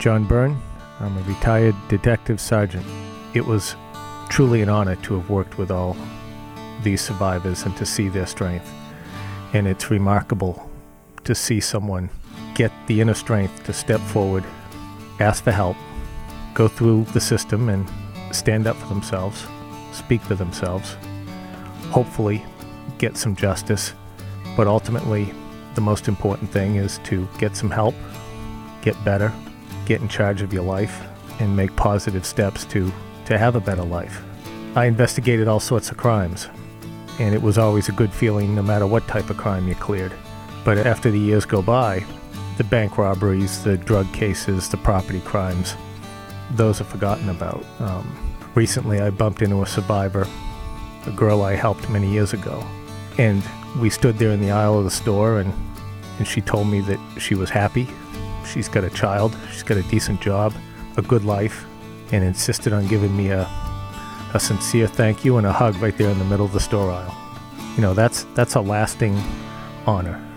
John Burne. I'm a retired detective sergeant. It was truly an honor to have worked with all these survivors and to see their strength. And it's remarkable to see someone get the inner strength to step forward, ask for help, go through the system and stand up for themselves, speak for themselves, hopefully get some justice, but ultimately the most important thing is to get some help, get better, get in charge of your life, and make positive steps to, to have a better life. I investigated all sorts of crimes, and it was always a good feeling no matter what type of crime you cleared. But after the years go by, the bank robberies, the drug cases, the property crimes, those are forgotten about. Um, recently, I bumped into a survivor, a girl I helped many years ago, and we stood there in the aisle of the store, and, and she told me that she was happy. She's got a child, she's got a decent job, a good life, and insisted on giving me a, a sincere thank you and a hug right there in the middle of the store aisle. You know, that's, that's a lasting honor.